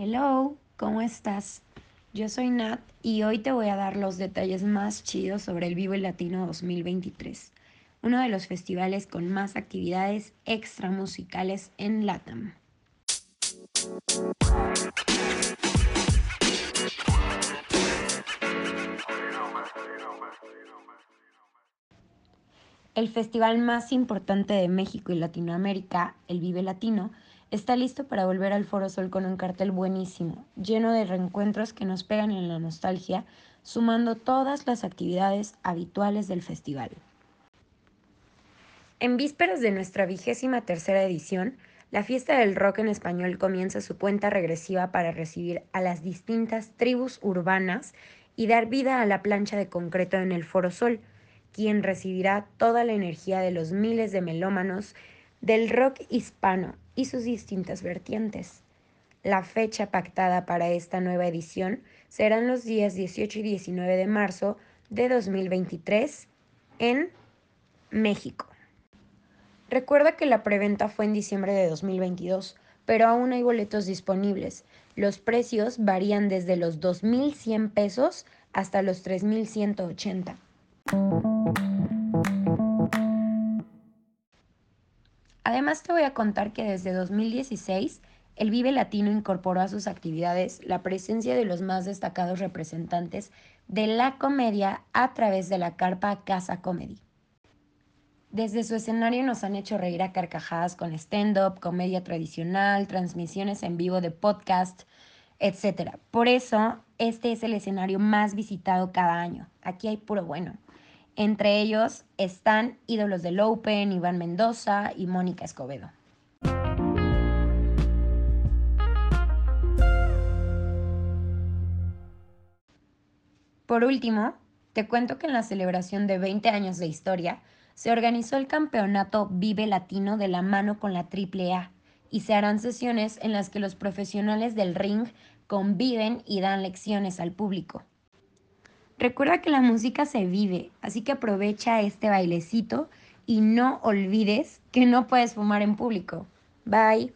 Hello, ¿cómo estás? Yo soy Nat y hoy te voy a dar los detalles más chidos sobre el Vivo Latino 2023, uno de los festivales con más actividades extra musicales en LATAM. El festival más importante de México y Latinoamérica, el Vive Latino, está listo para volver al Foro Sol con un cartel buenísimo, lleno de reencuentros que nos pegan en la nostalgia, sumando todas las actividades habituales del festival. En vísperas de nuestra vigésima tercera edición, la fiesta del rock en español comienza su cuenta regresiva para recibir a las distintas tribus urbanas y dar vida a la plancha de concreto en el Foro Sol, quien recibirá toda la energía de los miles de melómanos del rock hispano y sus distintas vertientes. La fecha pactada para esta nueva edición serán los días 18 y 19 de marzo de 2023 en México. Recuerda que la preventa fue en diciembre de 2022, pero aún hay boletos disponibles. Los precios varían desde los 2.100 pesos hasta los 3.180. Además te voy a contar que desde 2016 el Vive Latino incorporó a sus actividades la presencia de los más destacados representantes de la comedia a través de la carpa Casa Comedy. Desde su escenario nos han hecho reír a carcajadas con stand-up, comedia tradicional, transmisiones en vivo de podcast, etc. Por eso, este es el escenario más visitado cada año. Aquí hay puro bueno. Entre ellos están ídolos del Open, Iván Mendoza y Mónica Escobedo. Por último, te cuento que en la celebración de 20 años de historia se organizó el campeonato Vive Latino de la mano con la AAA y se harán sesiones en las que los profesionales del ring conviven y dan lecciones al público. Recuerda que la música se vive, así que aprovecha este bailecito y no olvides que no puedes fumar en público. Bye.